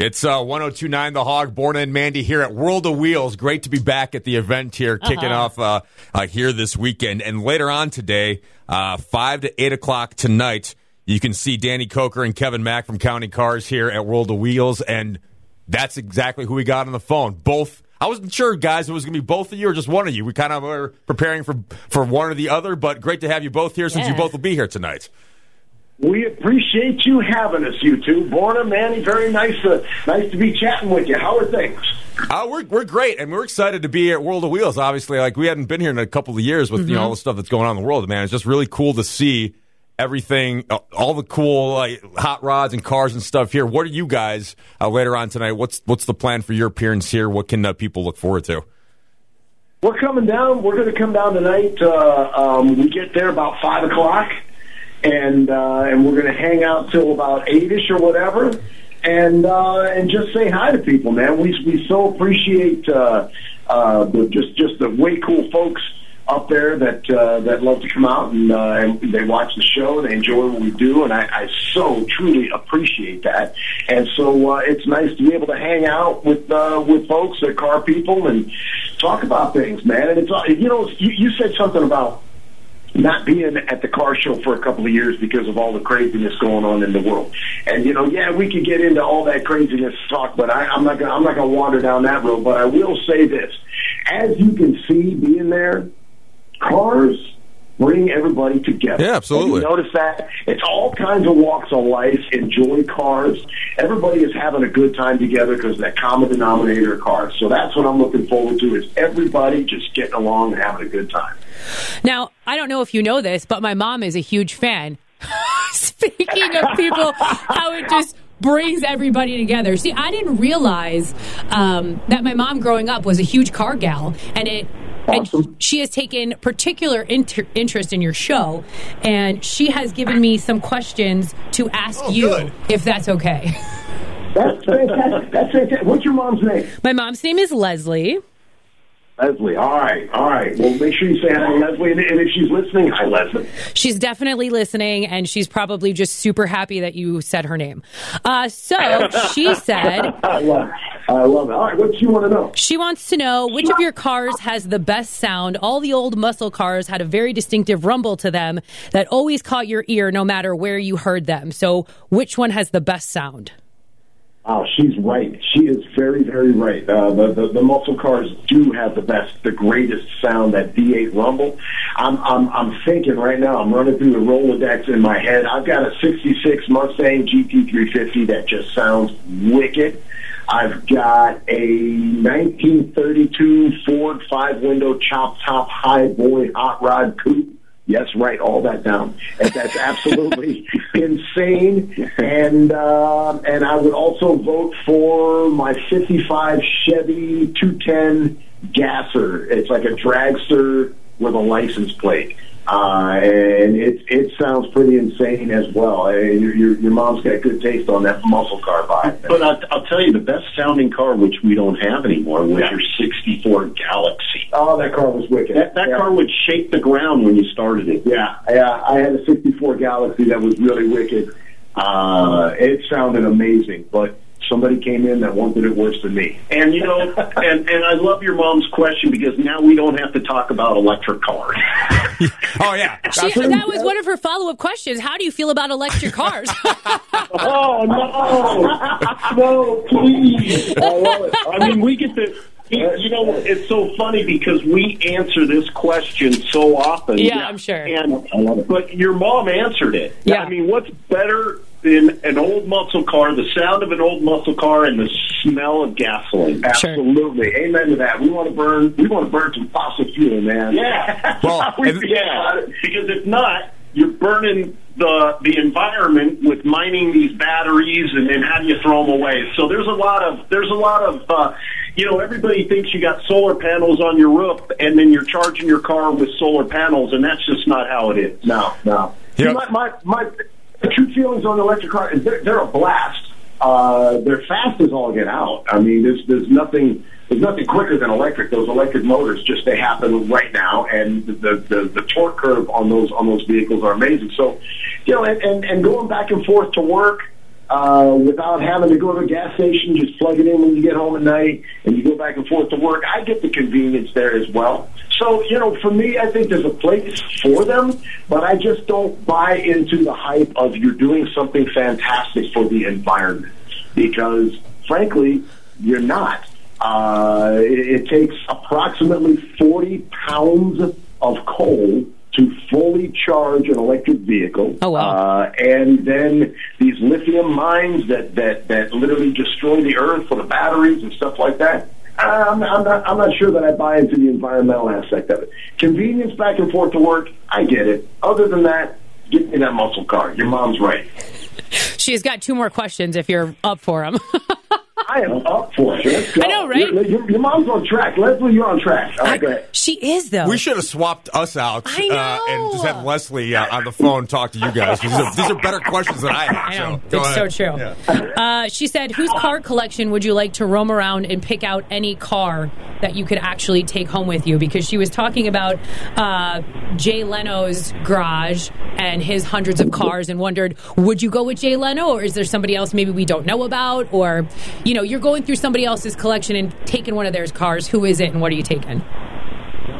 It's uh, 1029 The Hog, Borna and Mandy here at World of Wheels. Great to be back at the event here, kicking Uh-huh. off uh, uh, here this weekend. And later on today, uh, 5 to 8 o'clock tonight, you can see Danny Koker and Kevin Mack from Counting Cars here at World of Wheels. And that's exactly who we got on the phone. Both. I wasn't sure, guys, it was going to be both of you or just one of you. We kind of were preparing for for one or the other, but great to have you both here since you both will be here tonight. We appreciate you having us, you two. Borna, Mandy, very nice to nice to be chatting with you. How are things? Uh, we're we're great, and we're excited to be here at World of Wheels. Obviously, like we hadn't been here in a couple of years with you know all the stuff that's going on in the world. Man, it's just really cool to see everything, uh, all the cool like hot rods and cars and stuff here. What are you guys uh, later on tonight? What's what's the plan for your appearance here? What can uh, people look forward to? We're coming down. We're going to come down tonight. Uh, um, we get there about five o'clock, and uh, and we're going to hang out till about eight-ish or whatever, and uh, and just say hi to people, man. We we so appreciate uh, uh, the just just the way cool folks up there that uh, that love to come out and, uh, and they watch the show. They enjoy what we do, and I, I so truly appreciate that. And so uh, it's nice to be able to hang out with uh, with folks, uh, car people, and talk about things, man. And it's uh, you know you, you said something about not being at the car show for a couple of years because of all the craziness going on in the world. And you know, yeah, we could get into all that craziness talk, but I, I'm not gonna I'm not gonna wander down that road. But I will say this: as you can see, being there, cars bring everybody together. Yeah, absolutely. You notice that it's all kinds of walks of life enjoy cars. Everybody is having a good time together because that common denominator of cars. So that's what I'm looking forward to: is everybody just getting along and having a good time. Now, I don't know if you know this, but my mom is a huge fan. Speaking of people, how it just brings everybody together. See, I didn't realize um, that my mom growing up was a huge car gal, and it. Awesome. And she has taken particular inter- interest in your show, and she has given me some questions to ask you, good. if that's okay. That's fantastic. That's fantastic. What's your mom's name? My mom's name is Leslie. Leslie. All right. All right. Well, make sure you say hi Leslie. And and if she's listening, hi, Leslie. She's definitely listening, and she's probably just super happy that you said her name. Uh, so she said I love it. I love it. All right. What do you want to know? she wants to know which of your cars has the best sound. All the old muscle cars had a very distinctive rumble to them that always caught your ear no matter where you heard them. So, which one has the best sound? Wow, she's right. She is very, very right. Uh, the, the the muscle cars do have the best, the greatest sound. That V8 Rumble. I'm I'm I'm thinking right now. I'm running through the Rolodex in my head. I've got a '66 Mustang GT350 that just sounds wicked. I've got a 1932 Ford five window chop top high boy hot rod coupe. Yes, write all that down. And that's absolutely insane. And um, and I would also vote for my '55 Chevy 210 Gasser. It's like a dragster with a license plate. Uh, and it it sounds pretty insane as well. Uh, your, your your mom's got good taste on that muscle car vibe. But I'll, I'll tell you, the best sounding car, which we don't have anymore, was Yeah. your '64 Galaxie. oh, that car was wicked. That, that Yeah. car would shake the ground when you started it. Yeah, yeah. I had a '64 Galaxie that was really wicked. Uh, it sounded amazing, but somebody came in that wanted it worse than me. And you know, and and I love your mom's question because now we don't have to talk about electric cars. Oh yeah, She, that was one of her follow up questions. How do you feel about electric cars? oh no, no, please! I love it. I mean, we get to. You know, it's so funny because we answer this question so often. Yeah, I'm sure. And I love it. but your mom answered it. Yeah. I mean, what's better than an old muscle car, the sound of an old muscle car, and the smell of gasoline? Sure. Absolutely, amen to that. We want to burn. We want to burn some fossil fuel, man. Yeah. Well, We- and- yeah. Because if not, you're burning the the environment with mining these batteries, and then how do you throw them away? So there's a lot of there's a lot of uh, you know everybody thinks you got solar panels on your roof, and then you're charging your car with solar panels, and that's just not how it is. No, no. See, Yeah. my, my my the true feelings on the electric car is they're, they're a blast. Uh, they're fast as all get out. I mean, there's there's nothing there's nothing quicker than electric. Those electric motors just they happen right now, and the the, the torque curve on those on those vehicles are amazing. So, you know, and, and and going back and forth to work. Uh, without having to go to a gas station. Just plug it in when you get home at night, and you go back and forth to work. I get the convenience there as well. So you know, for me, I think there's a place for them, but I just don't buy into the hype of you're doing something fantastic for the environment because, frankly, you're not. Uh, it, it takes approximately 40 pounds of coal to fully charge an electric vehicle. Oh, wow. Uh, and then these lithium mines that, that, that literally destroy the earth for the batteries and stuff like that. I'm, I'm, not, I'm not sure that I buy into the environmental aspect of it. Convenience back and forth to work, I get it. Other than that, give me that muscle car. Your mom's right. She's got two more questions if you're up for them. I am up for it. Let's go. I know, right? Your, your, your mom's on track. Leslie, you're on track. All right, go ahead. she is, though. We should have swapped us out I Uh, and just had Leslie uh, on the phone talk to you guys. These are, these are better questions than I had. I know. So, go it's so true. Yeah. Uh, she said, Whose car collection would you like to roam around and pick out any car that you could actually take home with you? Because she was talking about uh, Jay Leno's garage and his hundreds of cars and wondered, would you go with Jay Leno or is there somebody else maybe we don't know about? Or, you know, you're going through somebody else's collection and taking one of their cars. Who is it and what are you taking?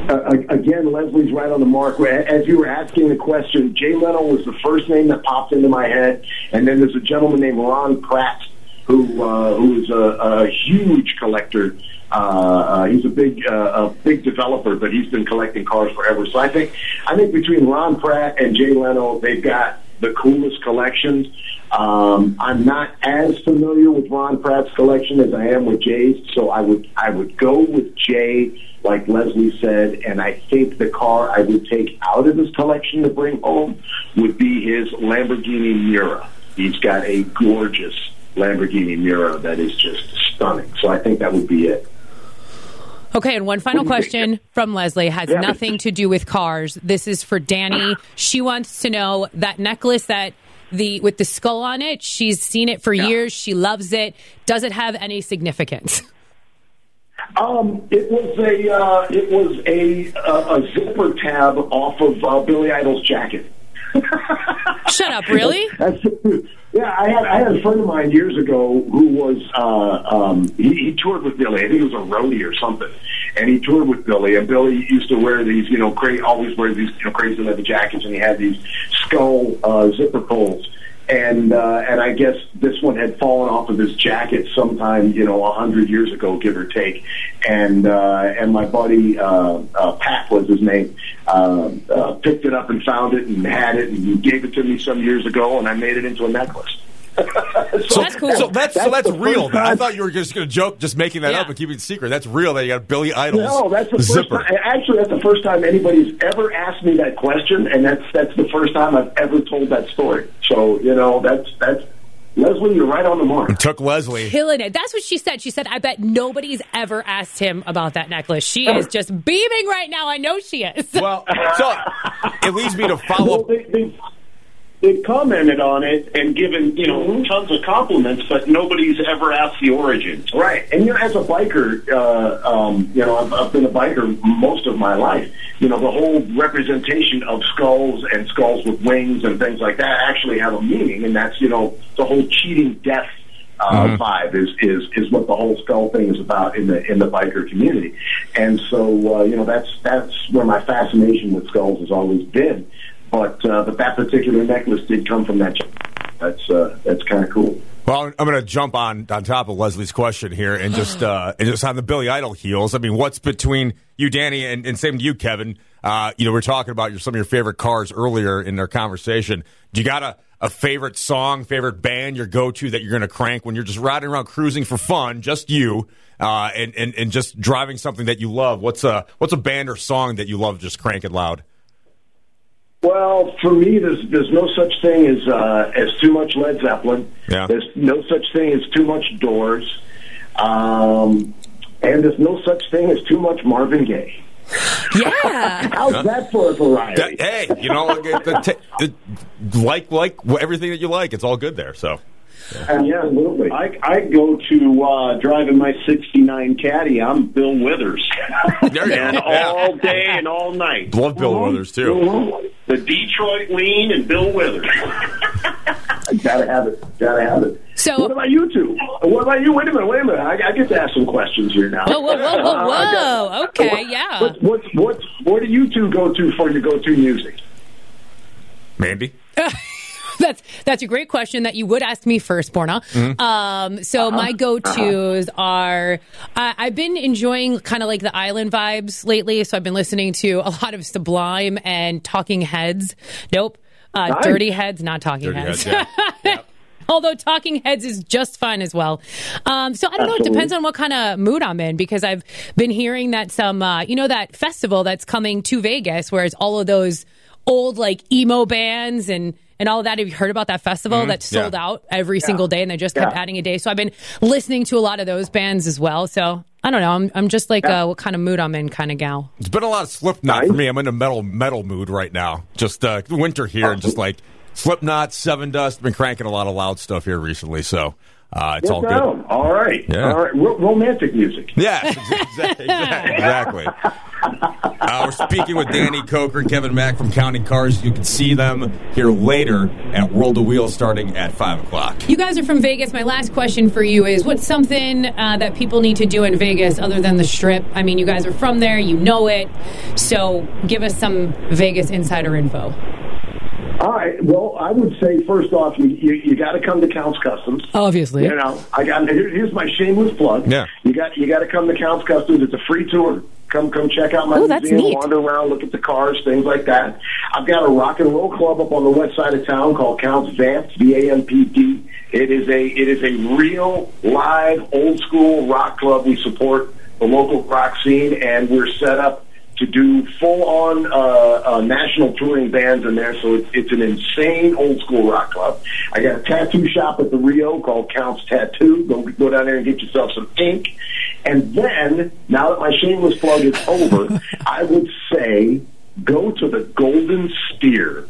Uh, again, Leslie's right on the mark. As you were asking the question, Jay Leno was the first name that popped into my head, and then there's a gentleman named Ron Pratte who uh, who is a, a huge collector. Uh, uh, he's a big uh, a big developer, but he's been collecting cars forever. So I think I think between Ron Pratte and Jay Leno, they've got the coolest collections. Um, I'm not as familiar with Ron Pratte's collection as I am with Jay's, so I would I would go with Jay, like Leslie said, and I think the car I would take out of his collection to bring home would be his Lamborghini Miura. He's got a gorgeous Lamborghini Miura that is just stunning. So I think that would be it. Okay, and one final What do you think? question from Leslie has Yeah. nothing to do with cars. This is for Danny. She wants to know that necklace that the with the skull on it. She's seen it for years. She loves it. Does it have any significance? Um, it was a uh, it was a, a a zipper tab off of uh, Billy Idol's jacket. Shut up, really? That's, yeah, I had I had a friend of mine years ago who was uh, um, he, he toured with Billy. I think it was a roadie or something, and he toured with Billy. And Billy used to wear these, you know, cra- always wear these you know, crazy leather jackets, and he had these skull uh, zipper pulls. And uh, and I guess this one had fallen off of his jacket sometime, you know, a hundred years ago, give or take. And uh, and my buddy uh, uh, Pat was his name, uh, uh, picked it up and found it and had it and gave it to me some years ago, and I made it into a necklace. So That's cool. So that's, so that's real. first I thought you were just going to joke, just making that Yeah. up and keeping it secret. That's real. That you got Billy Idol's No, that's the first time. Actually, that's the first time anybody's ever asked me that question, and that's that's the first time I've ever told that story. So you know, that's that's Leslie. You're right on the mark. Took Leslie. Killing it. That's what she said. She said, I bet nobody's ever asked him about that necklace. She is just beaming right now. I know she is. Well, so it leads me to follow up. they, they, they've commented on it and given you know tons of compliments, but nobody's ever asked the origins. Right, and you know, as a biker, uh, um, you know, I've, I've been a biker most of my life. You know, the whole representation of skulls and skulls with wings and things like that actually have a meaning, and that's you know the whole cheating death uh, vibe is, is is what the whole skull thing is about in the in the biker community, and so uh, you know that's that's where my fascination with skulls has always been. But uh, but that particular necklace did come from that. That's uh, that's kind of cool. Well, I'm going to jump on on top of Leslie's question here and just uh, and just on the Billy Idol heels. I mean, what's between you, Danny, and, and same to you, Kevin? Uh, you know, we are talking about your, some of your favorite cars earlier in our conversation. Do you got a, a favorite song, favorite band, your go to that you're going to crank when you're just riding around cruising for fun, just you, uh, and, and and just driving something that you love? What's a what's a band or song that you love just cranking loud? Well, for me, there's there's no such thing as uh, as too much Led Zeppelin. Yeah. There's no such thing as too much Doors, um, and there's no such thing as too much Marvin Gaye. Yeah. How's that for a variety? That- hey, you know, the, the, the, like like everything that you like, it's all good there. So. Absolutely. I, I go to uh, driving my 69 Caddy. I'm Bill Withers. There you go. and Yeah. all day and all night. Love Bill Withers too. Mhm. The Detroit Lean and Bill Withers. Gotta have it. Gotta have it. So- what about you two? What about you? Wait a minute. Wait a minute. I, I get to ask some questions here now. Whoa, whoa, whoa, whoa, Uh, got- Okay, what- yeah. What, what, what, what do you two go to for your go-to music? Mandy. That's that's a great question that you would ask me first, Borna. Mm-hmm. Um, so my go tos are I, I've been enjoying kind of like the island vibes lately. So I've been listening to a lot of Sublime and Talking Heads. Nope, uh, Nice. Dirty Heads, not Talking Dirty Heads. Heads, yeah. Although Talking Heads is just fun as well. Um, so I don't know. It depends on what kind of mood I'm in because I've been hearing that some, uh, you know, that festival that's coming to Vegas, where it's all of those old like emo bands and and all of that. Have you heard about that festival that sold Mm-hmm. Yeah. out every single day and they just kept Yeah. adding a day? So I've been listening to a lot of those bands as well. So I don't know. I'm I'm just like uh, what kind of mood I'm in, kind of gal. It's been a lot of Slipknot Nice. for me. I'm in a metal metal mood right now. Just uh, winter here and just like Slipknot, Sevendust. Been cranking a lot of loud stuff here recently, so uh, it's Yes, all good. ma'am. All right. Yeah. All right. Ro- romantic music. Yes, exactly. exactly. Uh, we're speaking with Danny Koker and Kevin Mack from Counting Cars. You can see them here later at World of Wheels starting at 5 o'clock. You guys are from Vegas. My last question for you is what's something uh, that people need to do in Vegas other than the strip? I mean, you guys are from there, you know it. So give us some Vegas insider info. All right. Well, I would say first off, you you, you got to come to Counts Kustoms. Obviously. You know, I got here, here's my shameless plug. Yeah. you got you got to come to Counts Kustoms. It's a free tour. Come come check out my Oh, that's museum, neat. wander around, look at the cars, things like that. I've got a rock and roll club up on the west side of town called Counts Vamp'd, V A M P D. It is a it is a real live old school rock club. We support the local rock scene, and we're set up to do full on uh, uh, national touring bands in there. So it's, it's an insane old school rock club. I got a tattoo shop at the Rio called Counts Tattoo. Go, go down there and get yourself some ink. And then, now that my shameless plug is over, I would say go to the Golden Steer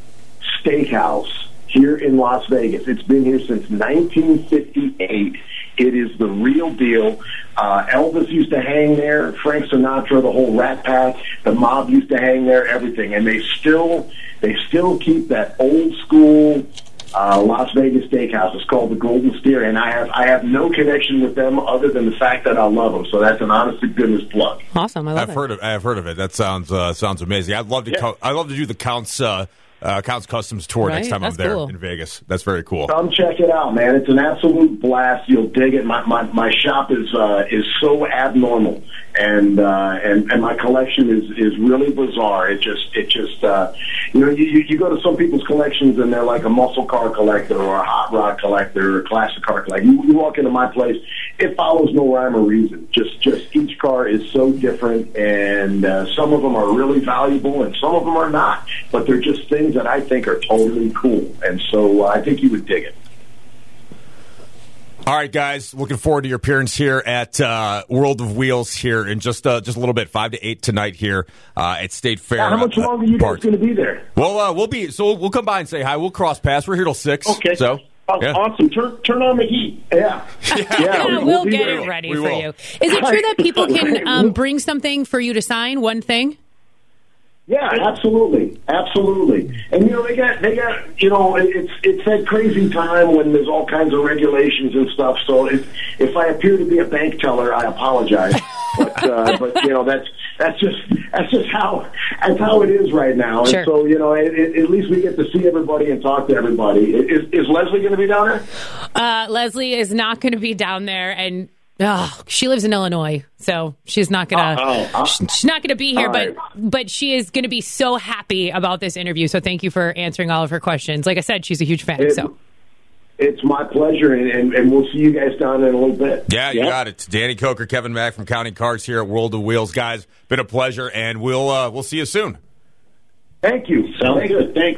Steakhouse here in Las Vegas. It's been here since 1958. It is the real deal. Uh, Elvis used to hang there, Frank Sinatra, the whole Rat Pack, the mob used to hang there, everything, and they still they still keep that old school uh, Las Vegas steakhouse. It's called the Golden Steer, and I have I have no connection with them other than the fact that I love them. So that's an honest to goodness plug. Awesome. I love I've it. heard of I've heard of it. That sounds uh, sounds amazing. I'd love to Yeah. co- I'd love to do the counts uh, uh, counts Kustoms tour next time That's I'm there cool. in Vegas. That's very cool. Come check it out, man. It's an absolute blast. You'll dig it. My my, my shop is uh, is so abnormal, and uh, and and my collection is is really bizarre. It just it just uh, you know you, you you go to some people's collections and they're like a muscle car collector or a hot rod collector or a classic car collector. You, you walk into my place, it follows no rhyme or reason. Just just each car is so different, and uh, some of them are really valuable, and some of them are not. But they're just things that I think are totally cool, and so uh, I think you would dig it. All right, guys. Looking forward to your appearance here at uh, World of Wheels here in just uh, just a little bit, five to eight tonight here uh, at State Fair. How much uh, longer are you guys Park. going to be there? Well, uh, we'll be so we'll come by and say hi. We'll cross paths. We're here till six. Okay. So Oh, yeah. Awesome. Turn turn on the heat. Yeah. Yeah, we- we'll get there. it ready We for will. you. Is it true that people can um, bring something for you to sign? One thing? Yeah, absolutely, absolutely. And you know they got they got you know it's it's that crazy time when there's all kinds of regulations and stuff. So if if I appear to be a bank teller, I apologize. but uh, but you know that's that's just that's just how that's how it is right now. Sure. And so you know it, it, at least we get to see everybody and talk to everybody. Is, is Leslie going to be down there? Uh, Leslie is not going to be down there, and oh, she lives in Illinois, so she's not going to. Oh, oh, She's not going to be here, All but right. but she is going to be so happy about this interview. So thank you for answering all of her questions. Like I said, she's a huge fan. It- So It's my pleasure, and, and, and we'll see you guys down in a little bit. Yeah, you got it. Danny Koker, Kevin Mack from Counting Cars here at World of Wheels, guys. Been a pleasure, and we'll uh, we'll see you soon. Thank you. Sounds Thank you. good. Thanks.